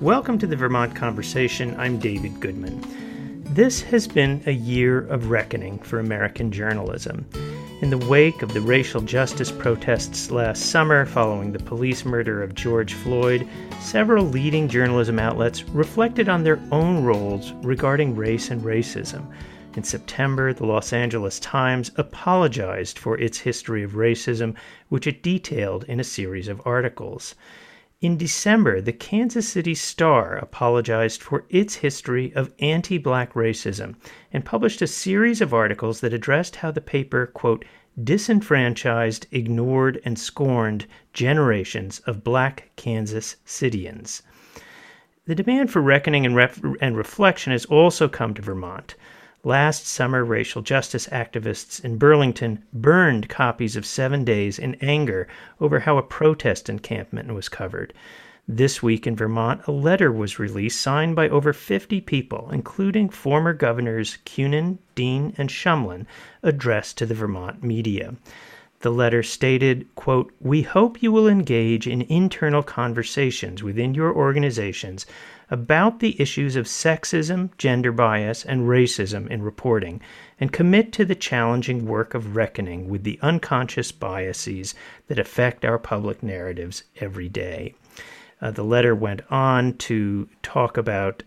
Welcome to the Vermont Conversation. I'm David Goodman. This has been a year of reckoning for American journalism. In the wake of the racial justice protests last summer following the police murder of George Floyd, several leading journalism outlets reflected on their own roles regarding race and racism. In September, the Los Angeles Times apologized for its history of racism, which it detailed in a series of articles. In December, the Kansas City Star apologized for its history of anti black racism and published a series of articles that addressed how the paper, quote, disenfranchised, ignored, and scorned generations of black Kansas Citians. The demand for reckoning and, ref- and reflection has also come to Vermont. Last summer, racial justice activists in Burlington burned copies of Seven Days in anger over how a protest encampment was covered. This week in Vermont, a letter was released signed by over 50 people, including former governors Kunin, Dean, and Shumlin, addressed to the Vermont media. The letter stated, quote, We hope you will engage in internal conversations within your organizations about the issues of sexism, gender bias, and racism in reporting, and commit to the challenging work of reckoning with the unconscious biases that affect our public narratives every day. Uh, the letter went on to talk about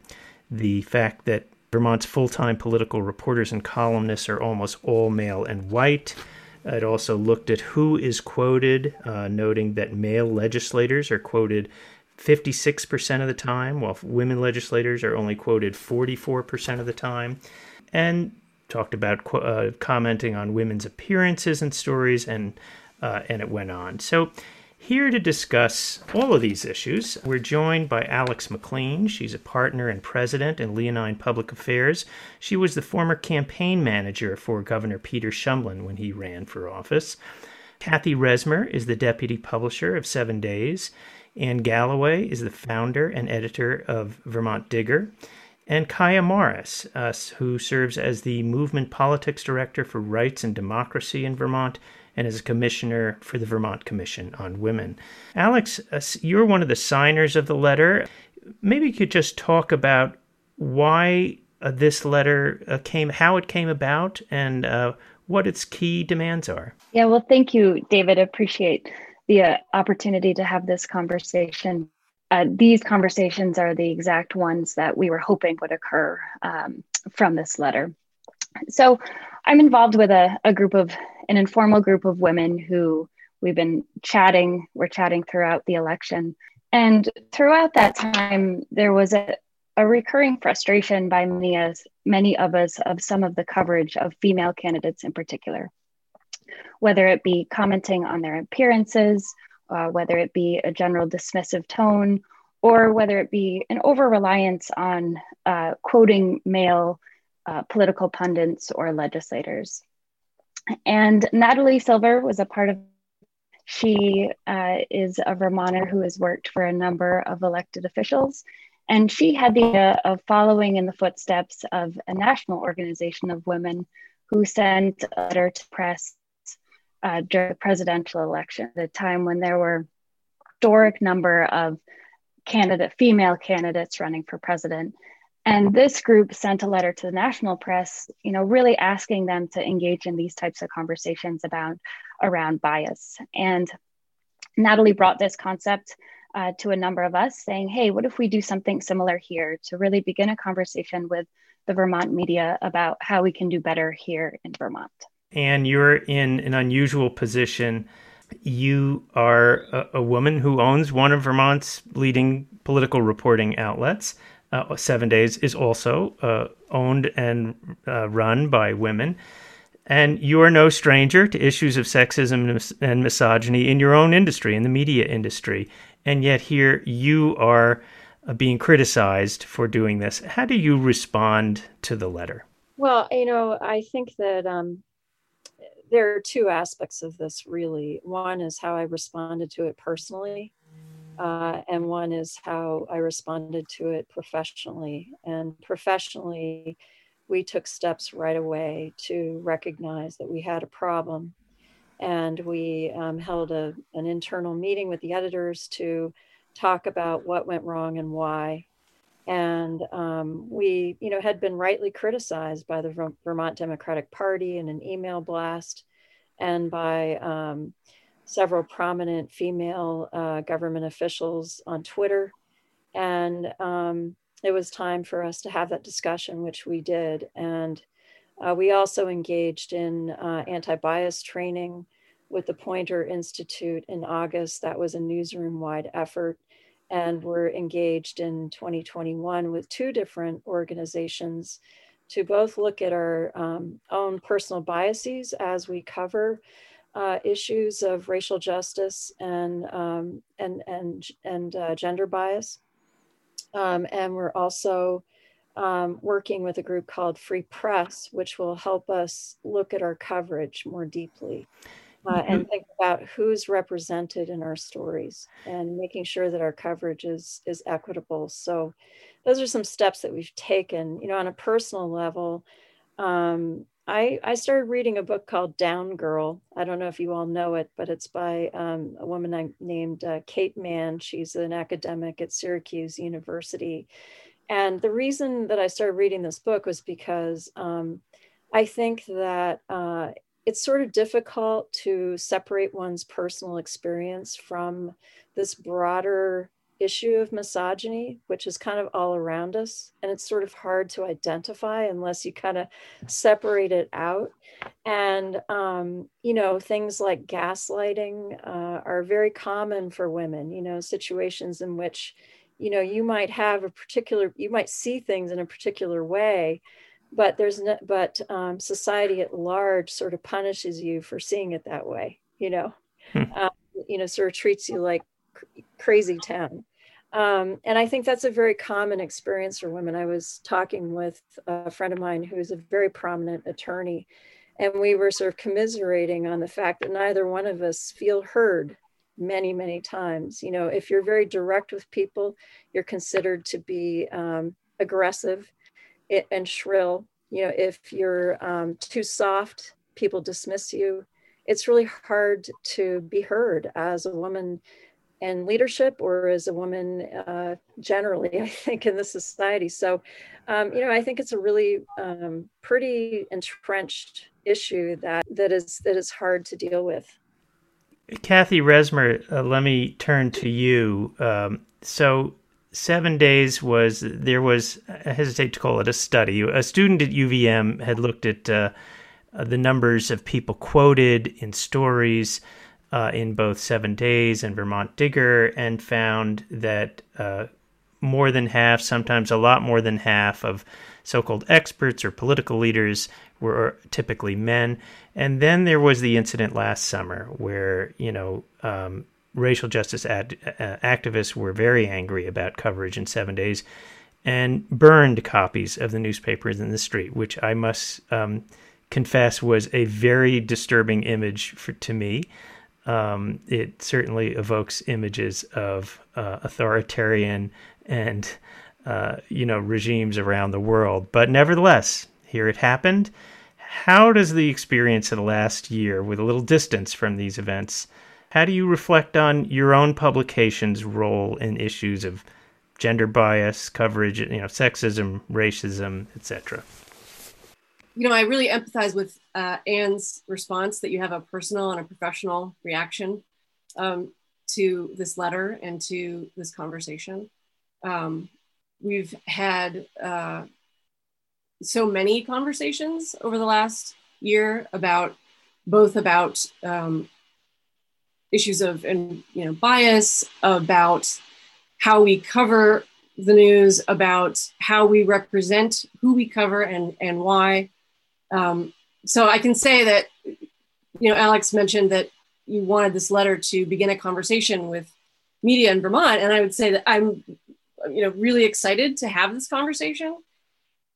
the fact that Vermont's full time political reporters and columnists are almost all male and white. It also looked at who is quoted, uh, noting that male legislators are quoted 56% of the time, while women legislators are only quoted 44% of the time. And talked about uh, commenting on women's appearances and stories, and uh, and it went on. So, here to discuss all of these issues, we're joined by Alex MacLean. She's a partner and president in Leonine Public Affairs. She was the former campaign manager for Governor Peter Shumlin when he ran for office. Cathy Resmer is the deputy publisher of Seven Days. Anne Galloway is the founder and editor of Vermont Digger. And Kiah Morris, uh, who serves as the Movement Politics Director for Rights and Democracy in Vermont and is a commissioner for the Vermont Commission on Women. Alex, uh, you're one of the signers of the letter. Maybe you could just talk about why uh, this letter uh, came, how it came about, and uh, what its key demands are. Yeah, well, thank you, David. I appreciate the uh, opportunity to have this conversation. Uh, these conversations are the exact ones that we were hoping would occur um, from this letter. So, I'm involved with a, a group of an informal group of women who we've been chatting. We're chatting throughout the election, and throughout that time, there was a, a recurring frustration by many, as, many of us of some of the coverage of female candidates in particular whether it be commenting on their appearances, uh, whether it be a general dismissive tone, or whether it be an over reliance on uh, quoting male uh, political pundits or legislators. And Natalie Silver was a part of. She uh, is a Vermonter who has worked for a number of elected officials, and she had the idea of following in the footsteps of a national organization of women who sent a letter to press uh, during the presidential election, at a time when there were historic number of candidate female candidates running for president. And this group sent a letter to the national press, you know, really asking them to engage in these types of conversations about around bias. And Natalie brought this concept uh, to a number of us, saying, "Hey, what if we do something similar here to really begin a conversation with the Vermont media about how we can do better here in Vermont?" and you're in an unusual position. You are a, a woman who owns one of Vermont's leading political reporting outlets. Uh, Seven Days is also uh, owned and uh, run by women. And you are no stranger to issues of sexism and misogyny in your own industry, in the media industry. And yet, here you are uh, being criticized for doing this. How do you respond to the letter? Well, you know, I think that um, there are two aspects of this really. One is how I responded to it personally, uh, and one is how I responded to it professionally. And professionally, we took steps right away to recognize that we had a problem. And we um, held a, an internal meeting with the editors to talk about what went wrong and why. And um, we, you know, had been rightly criticized by the Vermont Democratic Party in an email blast and by um, several prominent female uh, government officials on Twitter. And um, it was time for us to have that discussion, which we did. And uh, we also engaged in uh, anti bias training with the Poynter Institute in August. That was a newsroom wide effort. And we're engaged in 2021 with two different organizations to both look at our um, own personal biases as we cover uh, issues of racial justice and um, and and and uh, gender bias, um, and we're also um, working with a group called Free Press, which will help us look at our coverage more deeply. Uh, mm-hmm. and think about who's represented in our stories and making sure that our coverage is is equitable so those are some steps that we've taken you know on a personal level um, I, I started reading a book called Down Girl. I don't know if you all know it, but it's by um, a woman named uh, Kate Manne. She's an academic at Syracuse University. And the reason that I started reading this book was because um, I think that uh, it's sort of difficult to separate one's personal experience from this broader issue of misogyny, which is kind of all around us. And it's sort of hard to identify unless you kind of separate it out. And, um, you know, things like gaslighting uh, are very common for women, you know, situations in which, you know, you might have a particular, you might see things in a particular way. But there's no, but um, society at large sort of punishes you for seeing it that way, you know, hmm. um, you know, sort of treats you like crazy town. Um, and I think that's a very common experience for women. I was talking with a friend of mine who's a very prominent attorney, and we were sort of commiserating on the fact that neither one of us feel heard many, many times. You know, if you're very direct with people, you're considered to be um, aggressive and shrill. You know, if you're um, too soft, people dismiss you. It's really hard to be heard as a woman in leadership or as a woman uh, generally, I think, in the society. So, um, you know, I think it's a really um, pretty entrenched issue that that is that is hard to deal with. Cathy Resmer, uh, let me turn to you. Um, so, seven days was there was I hesitate to call it a study. A student at UVM had looked at uh, the numbers of people quoted in stories uh, in both Seven Days and Vermont Digger and found that uh, more than half, sometimes a lot more than half, of so called experts or political leaders were typically men. And then there was the incident last summer where, you know, um, racial justice ad- uh, activists were very angry about coverage in Seven Days and burned copies of the newspapers in the street, which I must um, confess was a very disturbing image for, to me um, it certainly evokes images of uh, authoritarian and uh, you know regimes around the world. But nevertheless, here it happened. How does the experience of the last year, with a little distance from these events, how do you reflect on your own publication's role in issues of gender bias, coverage, you know, sexism, racism, etc.? you know, I really empathize with uh, Anne's response that you have a personal and a professional reaction um, to this letter and to this conversation. Um, we've had uh, so many conversations over the last year about both about um, issues of and you know bias, about how we cover the news, about how we represent who we cover and and why um, so I can say that, you know, Alex mentioned that you wanted this letter to begin a conversation with media in Vermont, and I would say that I'm, you know, really excited to have this conversation,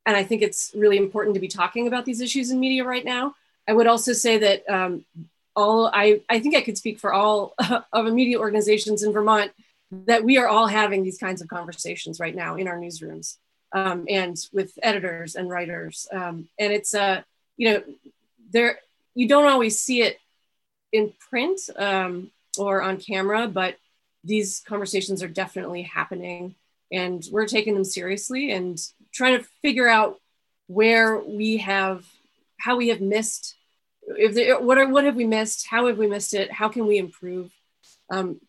and I think it's really important to be talking about these issues in media right now. I would also say that um, all I I think I could speak for all of the media organizations in Vermont that we are all having these kinds of conversations right now in our newsrooms um, and with editors and writers. Um, and it's a, you know, there you don't always see it in print um, or on camera, but these conversations are definitely happening. And we're taking them seriously and trying to figure out where we have how we have missed if what are what have we missed? How have we missed it? How can we improve? Um,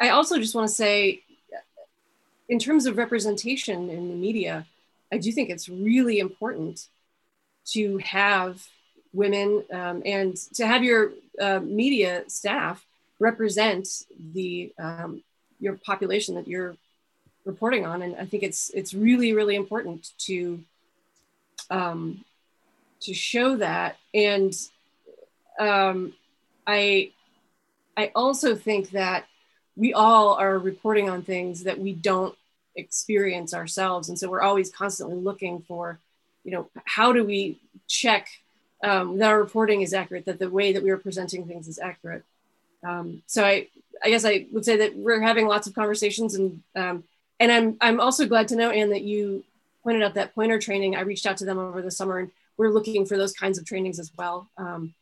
i also just want to say in terms of representation in the media i do think it's really important to have women um, and to have your uh, media staff represent the um, your population that you're reporting on. And i think it's it's really really important to um, to show that. And um, i i also think that we all are reporting on things that we don't experience ourselves. And so we're always constantly looking for you know how do we check um, that our reporting is accurate that the way that we are presenting things is accurate um, so i i guess i would say that we're having lots of conversations and um, and I'm I'm also glad to know, Anne, that you pointed out that Poynter training. I reached out to them over the summer, and we're looking for those kinds of trainings as well. Um,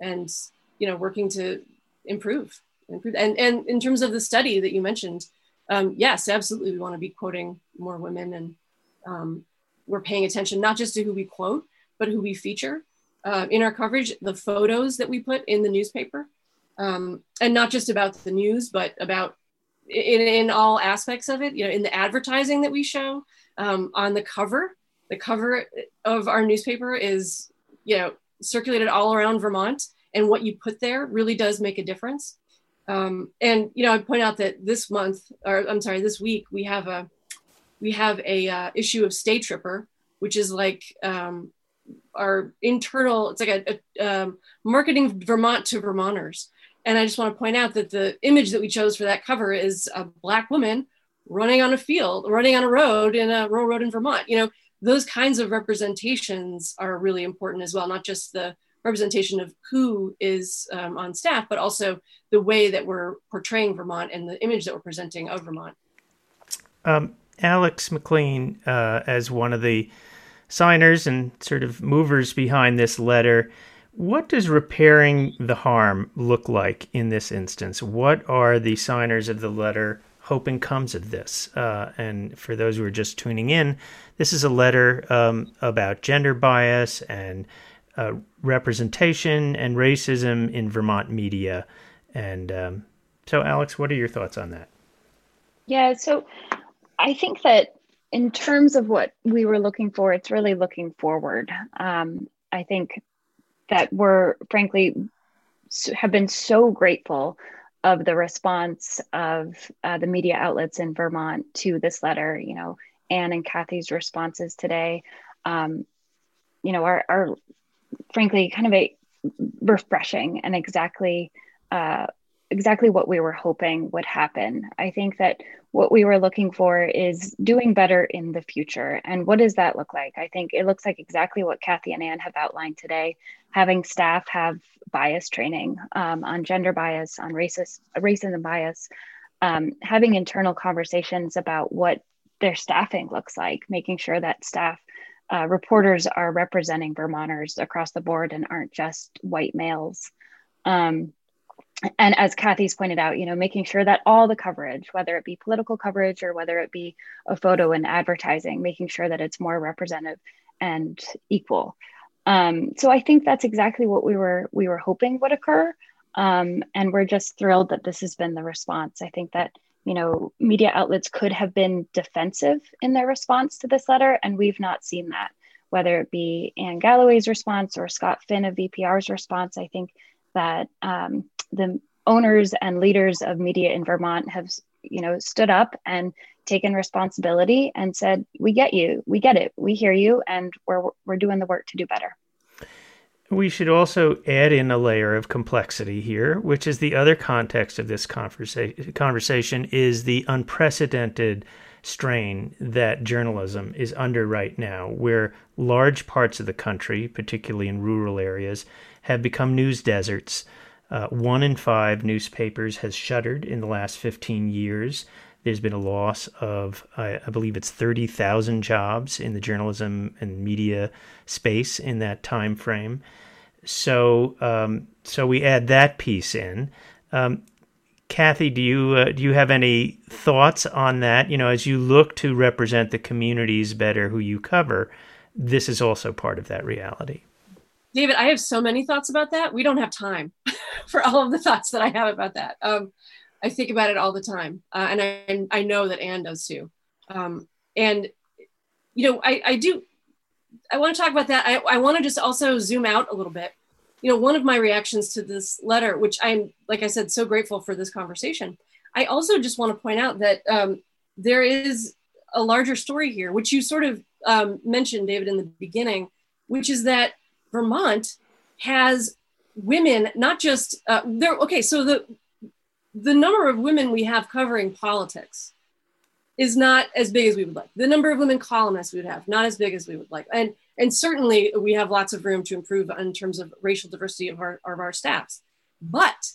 and you know, working to improve, improve. And and in terms of the study that you mentioned, um, yes, absolutely, we want to be quoting more women, and um, we're paying attention not just to who we quote, but who we feature uh, in our coverage. The photos that we put in the newspaper, um, and not just about the news, but about in, in all aspects of it, you know, in the advertising that we show um, on the cover, the cover of our newspaper is, you know, circulated all around Vermont. And what you put there really does make a difference. Um, and, you know, I point out that this month, or I'm sorry, this week, we have a, we have a uh, issue of Staytripper, which is like um, our internal, it's like a, a um, marketing Vermont to Vermonters. And I just want to point out that the image that we chose for that cover is a black woman running on a field, running on a road in a rural road in Vermont. You know, those kinds of representations are really important as well, not just the representation of who is um, on staff, but also the way that we're portraying Vermont and the image that we're presenting of Vermont. Um, Alex MacLean, uh, as one of the signers and sort of movers behind this letter, what does repairing the harm look like in this instance? What are the signers of the letter hoping comes of this? Uh, and for those who are just tuning in, this is a letter um, about gender bias and uh, representation and racism in Vermont media. And um, so, Alex, what are your thoughts on that? Yeah, so I think that in terms of what we were looking for, it's really looking forward. Um, I think that we're frankly have been so grateful of the response of uh, the media outlets in Vermont to this letter. You know, Anne and Cathy's responses today, um, you know, are, are frankly kind of a refreshing and exactly uh, exactly what we were hoping would happen. I think that what we were looking for is doing better in the future. And what does that look like? I think it looks like exactly what Cathy and Anne have outlined today. Having staff have bias training um, on gender bias, on racist racism bias, um, having internal conversations about what their staffing looks like, making sure that staff uh, reporters are representing Vermonters across the board and aren't just white males. Um, and as Cathy's pointed out, you know, making sure that all the coverage, whether it be political coverage or whether it be a photo and advertising, making sure that it's more representative and equal. Um, so I think that's exactly what we were we were hoping would occur, um, and we're just thrilled that this has been the response. I think that you know media outlets could have been defensive in their response to this letter, and we've not seen that. Whether it be Anne Galloway's response or Scott Finn of VPR's response, I think that um, the owners and leaders of media in Vermont have, you know, stood up and taken responsibility and said, "We get you, we get it, we hear you, and we're we're doing the work to do better." We should also add in a layer of complexity here, which is the other context of this conversa- conversation is the unprecedented strain that journalism is under right now, where large parts of the country, particularly in rural areas, have become news deserts. Uh, one in five newspapers has shuttered in the last 15 years. There's been a loss of, I, I believe it's 30,000 jobs in the journalism and media space in that time frame. So, um, so we add that piece in. Um, Cathy, do you uh, do you have any thoughts on that? You know, as you look to represent the communities better who you cover, this is also part of that reality. David, I have so many thoughts about that. We don't have time for all of the thoughts that I have about that. Um, I think about it all the time, uh, and I and I know that Anne does too. Um, and you know, I, I do. I want to talk about that. I, I want to just also zoom out a little bit you know, one of my reactions to this letter, which I'm, like I said, so grateful for this conversation. I also just want to point out that um, there is a larger story here, which you sort of um, mentioned, David, in the beginning, which is that Vermont has women, not just uh, there. Okay, so the the number of women we have covering politics is not as big as we would like. The number of women columnists we would have, not as big as we would like. And and certainly we have lots of room to improve in terms of racial diversity of our, of our staffs. But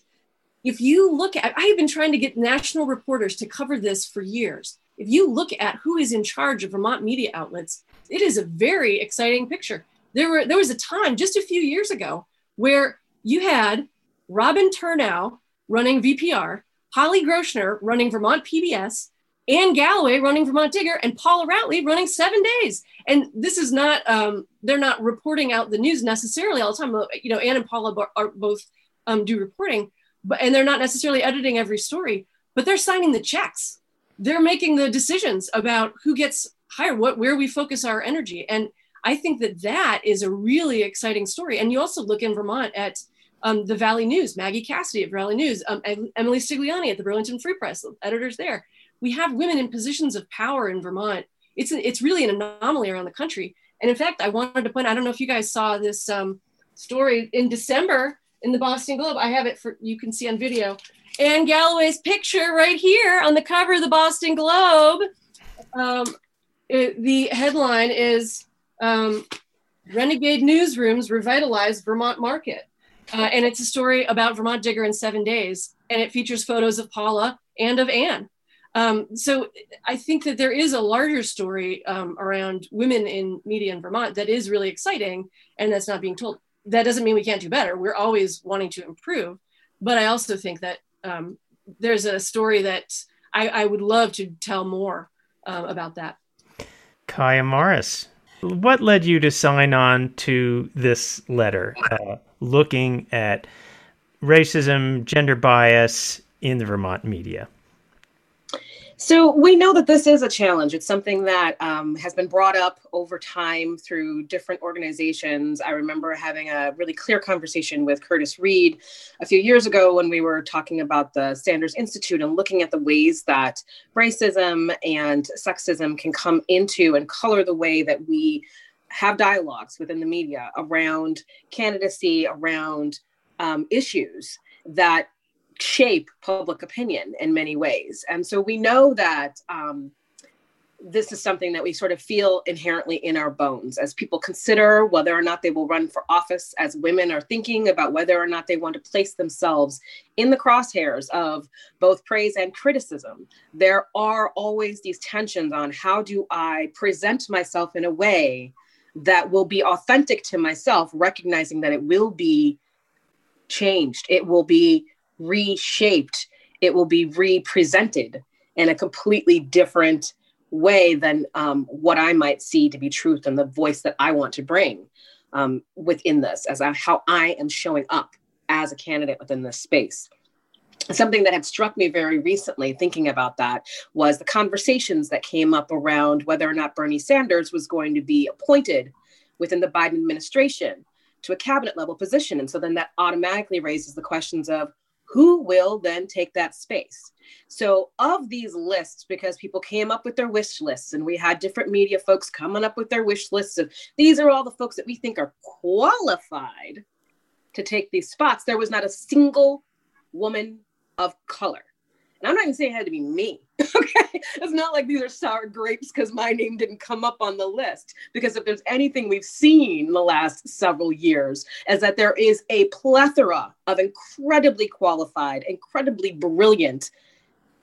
if you look at, I have been trying to get national reporters to cover this for years. If you look at who is in charge of Vermont media outlets, it is a very exciting picture. There were there was a time just a few years ago where you had Robin Turnau running VPR, Holly Groschner running Vermont PBS, Anne Galloway running Vermont Digger, and Paula Routley running Seven Days. And this is not, um, they're not reporting out the news necessarily all the time. You know, Anne and Paula are both um, do reporting, but and they're not necessarily editing every story, but they're signing the checks. They're making the decisions about who gets hired, what where we focus our energy. And I think that that is a really exciting story. And you also look in Vermont at um, the Valley News, Maggie Cassidy of Valley News, um, Emilie Stigliani at the Burlington Free Press, editors there we have women in positions of power in Vermont. It's it's really an anomaly around the country. And in fact, I wanted to point. I don't know if you guys saw this um, story in December in the Boston Globe. I have it for you can see on video. Anne Galloway's picture right here on the cover of the Boston Globe. Um, it, the headline is um, "Renegade Newsrooms Revitalize Vermont Market," uh, and it's a story about Vermont Digger in seven days, and it features photos of Paula and of Anne. Um, so I think that there is a larger story um, around women in media in Vermont that is really exciting and that's not being told. That doesn't mean we can't do better. We're always wanting to improve. But I also think that um, there's a story that I, I, would love to tell more uh, about that. Kiah Morris, what led you to sign on to this letter uh, looking at racism, gender bias in the Vermont media? So we know that this is a challenge. It's something that um, has been brought up over time through different organizations. I remember having a really clear conversation with Curtiss Reed a few years ago when we were talking about the Sanders Institute and looking at the ways that racism and sexism can come into and color the way that we have dialogues within the media around candidacy, around um, issues that shape public opinion in many ways. And so we know that um, this is something that we sort of feel inherently in our bones as people consider whether or not they will run for office, as women are thinking about whether or not they want to place themselves in the crosshairs of both praise and criticism. There are always these tensions on how do I present myself in a way that will be authentic to myself, recognizing that it will be changed, it will be reshaped, it will be represented in a completely different way than um, what I might see to be truth and the voice that I want to bring um, within this, as I, how I am showing up as a candidate within this space. Something that had struck me very recently, thinking about that, was the conversations that came up around whether or not Bernie Sanders was going to be appointed within the Biden administration to a cabinet level position. And so then that automatically raises the questions of who will then take that space? So, of these lists, because people came up with their wish lists, and we had different media folks coming up with their wish lists of these are all the folks that we think are qualified to take these spots, there was not a single woman of color. And I'm not even saying it had to be me. okay. It's not like these are sour grapes because my name didn't come up on the list. Because if there's anything we've seen in the last several years, is that there is a plethora of incredibly qualified, incredibly brilliant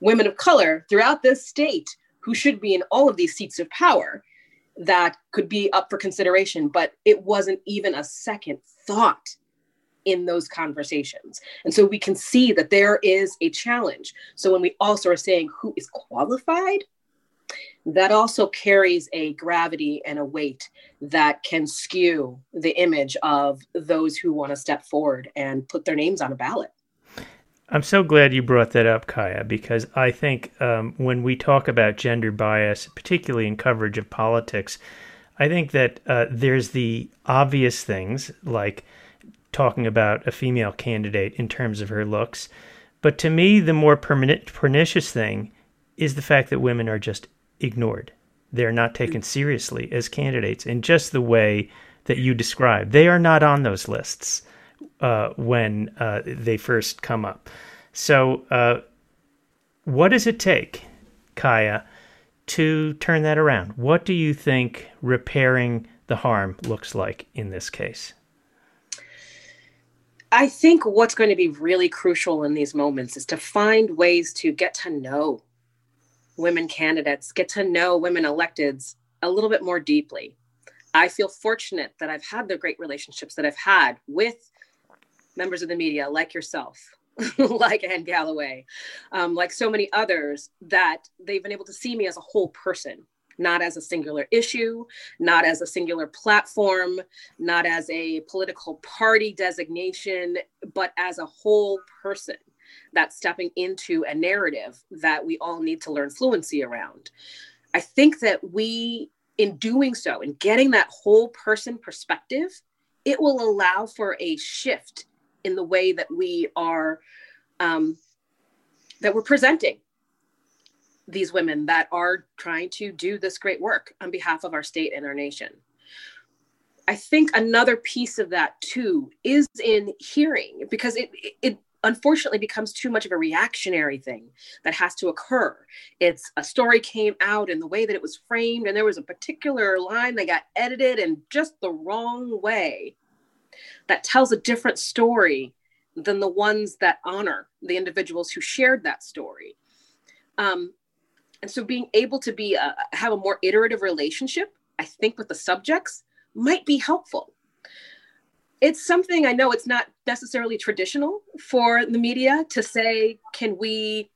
women of color throughout this state who should be in all of these seats of power that could be up for consideration. But it wasn't even a second thought in those conversations. And so we can see that there is a challenge. So when we also are saying who is qualified, that also carries a gravity and a weight that can skew the image of those who want to step forward and put their names on a ballot. I'm so glad you brought that up, Kiah, because I think um, when we talk about gender bias, particularly in coverage of politics, I think that uh, there's the obvious things like talking about a female candidate in terms of her looks. But to me, the more pernicious thing is the fact that women are just ignored. They're not taken seriously as candidates in just the way that you described. They are not on those lists uh, when uh, they first come up. So, uh, what does it take, Kiah, to turn that around? What do you think repairing the harm looks like in this case? I think what's going to be really crucial in these moments is to find ways to get to know women candidates, get to know women electeds a little bit more deeply. I feel fortunate that I've had the great relationships that I've had with members of the media like yourself, like Anne Galloway, um, like so many others, that they've been able to see me as a whole person not as a singular issue, not as a singular platform, not as a political party designation, but as a whole person that's stepping into a narrative that we all need to learn fluency around. I think that we, in doing so, in getting that whole person perspective, it will allow for a shift in the way that we are um, that we're presenting these women that are trying to do this great work on behalf of our state and our nation. I think another piece of that too is in hearing because it it unfortunately becomes too much of a reactionary thing that has to occur. It's a story came out and the way that it was framed and there was a particular line that got edited in just the wrong way that tells a different story than the ones that honor the individuals who shared that story. Um, and so being able to be a, have a more iterative relationship i think with the subjects might be helpful. It's something i know it's not necessarily traditional for the media to say can we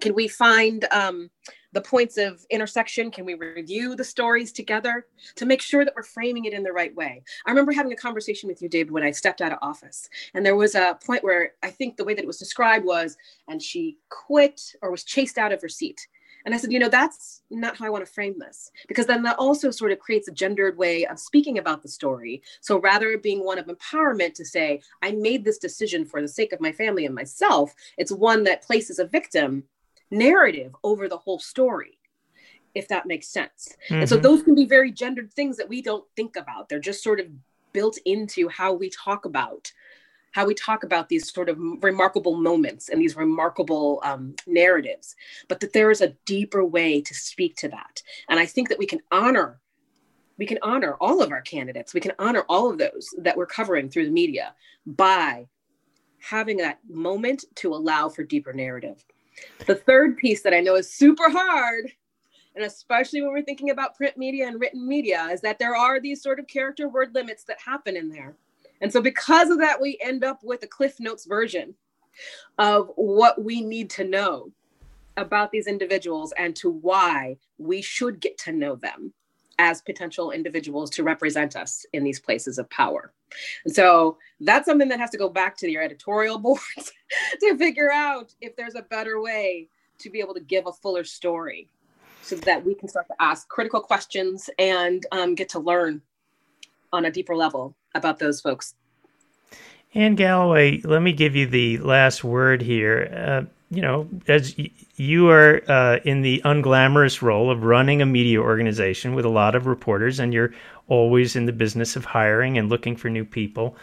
can we find um, the points of intersection? Can we review the stories together to make sure that we're framing it in the right way? I remember having a conversation with you david when i stepped out of office. And there was a point where i think the way that it was described was and she quit or was chased out of her seat and I said, you know, that's not how I want to frame this, because then that also sort of creates a gendered way of speaking about the story. So rather being one of empowerment to say, I made this decision for the sake of my family and myself, it's one that places a victim narrative over the whole story if that makes sense. Mm-hmm. And so mm-hmm. those can be very gendered things that we don't think about. They're just sort of built into how we talk about how we talk about these sort of remarkable moments and these remarkable um, narratives, but that there is a deeper way to speak to that. And I think that we can honor we can honor all of our candidates. We can honor all of those that we're covering through the media by having that moment to allow for deeper narrative. The third piece that I know is super hard, and especially when we're thinking about print media and written media, is that there are these sort of character word limits that happen in there. And so, because of that, we end up with a Cliff Notes version of what we need to know about these individuals and to why we should get to know them as potential individuals to represent us in these places of power. And so that's something that has to go back to your editorial boards to figure out if there's a better way to be able to give a fuller story so that we can start to ask critical questions and um, get to learn on a deeper level about those folks. Anne Galloway, let me give you the last word here. Uh, you know, as y- you are uh, in the unglamorous role of running a media organization with a lot of reporters, and you're always in the business of hiring and looking for new people.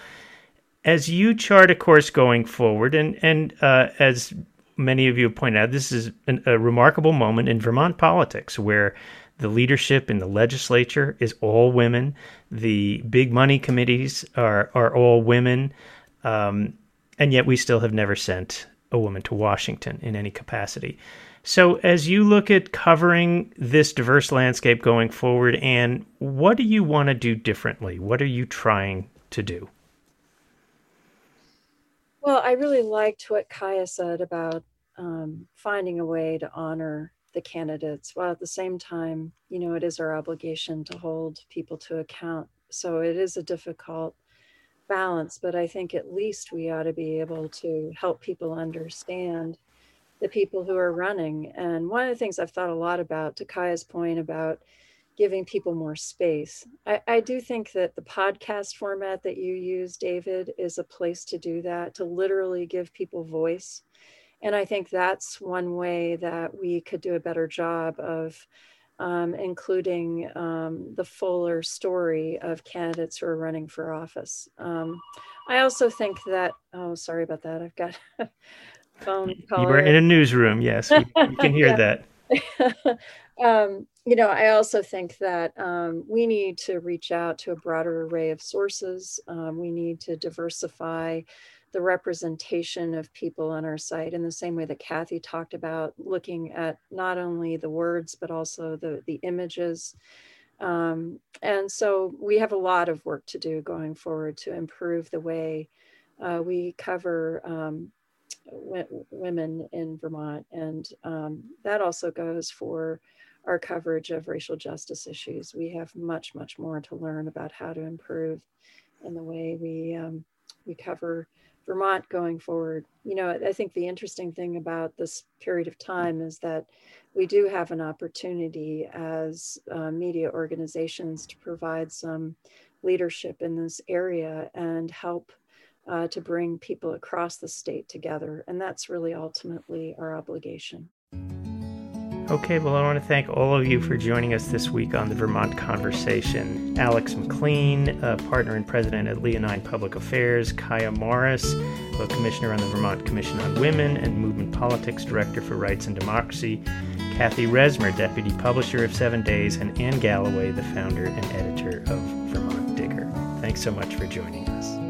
As you chart a course going forward, and and uh, as many of you pointed out, this is an, a remarkable moment in Vermont politics where the leadership in the legislature is all women. The big money committees are are all women, um, and yet we still have never sent a woman to Washington in any capacity. So, as you look at covering this diverse landscape going forward, and what do you want to do differently? What are you trying to do? Well, I really liked what Kiah said about um, finding a way to honor the candidates while at the same time, you know, it is our obligation to hold people to account. So it is a difficult balance, but I think at least we ought to be able to help people understand the people who are running. And one of the things I've thought a lot about, to Kiah's point about giving people more space, I, I do think that the podcast format that you use, David, is a place to do that, to literally give people voice. And I think that's one way that we could do a better job of um, including um, the fuller story of candidates who are running for office. Um, I also think that, oh, sorry about that. I've got phone call. You were in a newsroom. Yes, we, we can hear that. Um, you know, I also think that um, we need to reach out to a broader array of sources. Um, we need to diversify the representation of people on our site in the same way that Cathy talked about looking at not only the words, but also the, the images. Um, and so we have a lot of work to do going forward to improve the way uh, we cover um, women in Vermont. And um, that also goes for our coverage of racial justice issues. We have much, much more to learn about how to improve in the way we, um, we cover Vermont going forward. You know, I think the interesting thing about this period of time is that we do have an opportunity as uh, media organizations to provide some leadership in this area and help uh, to bring people across the state together. And that's really ultimately our obligation. Okay, well, I want to thank all of you for joining us this week on the Vermont Conversation. Alex MacLean, a partner and president at Leonine Public Affairs, Kiah Morris, a commissioner on the Vermont Commission on Women and Movement Politics Director for Rights and Democracy, Cathy Resmer, deputy publisher of Seven Days, and Anne Galloway, the founder and editor of Vermont Digger. Thanks so much for joining us.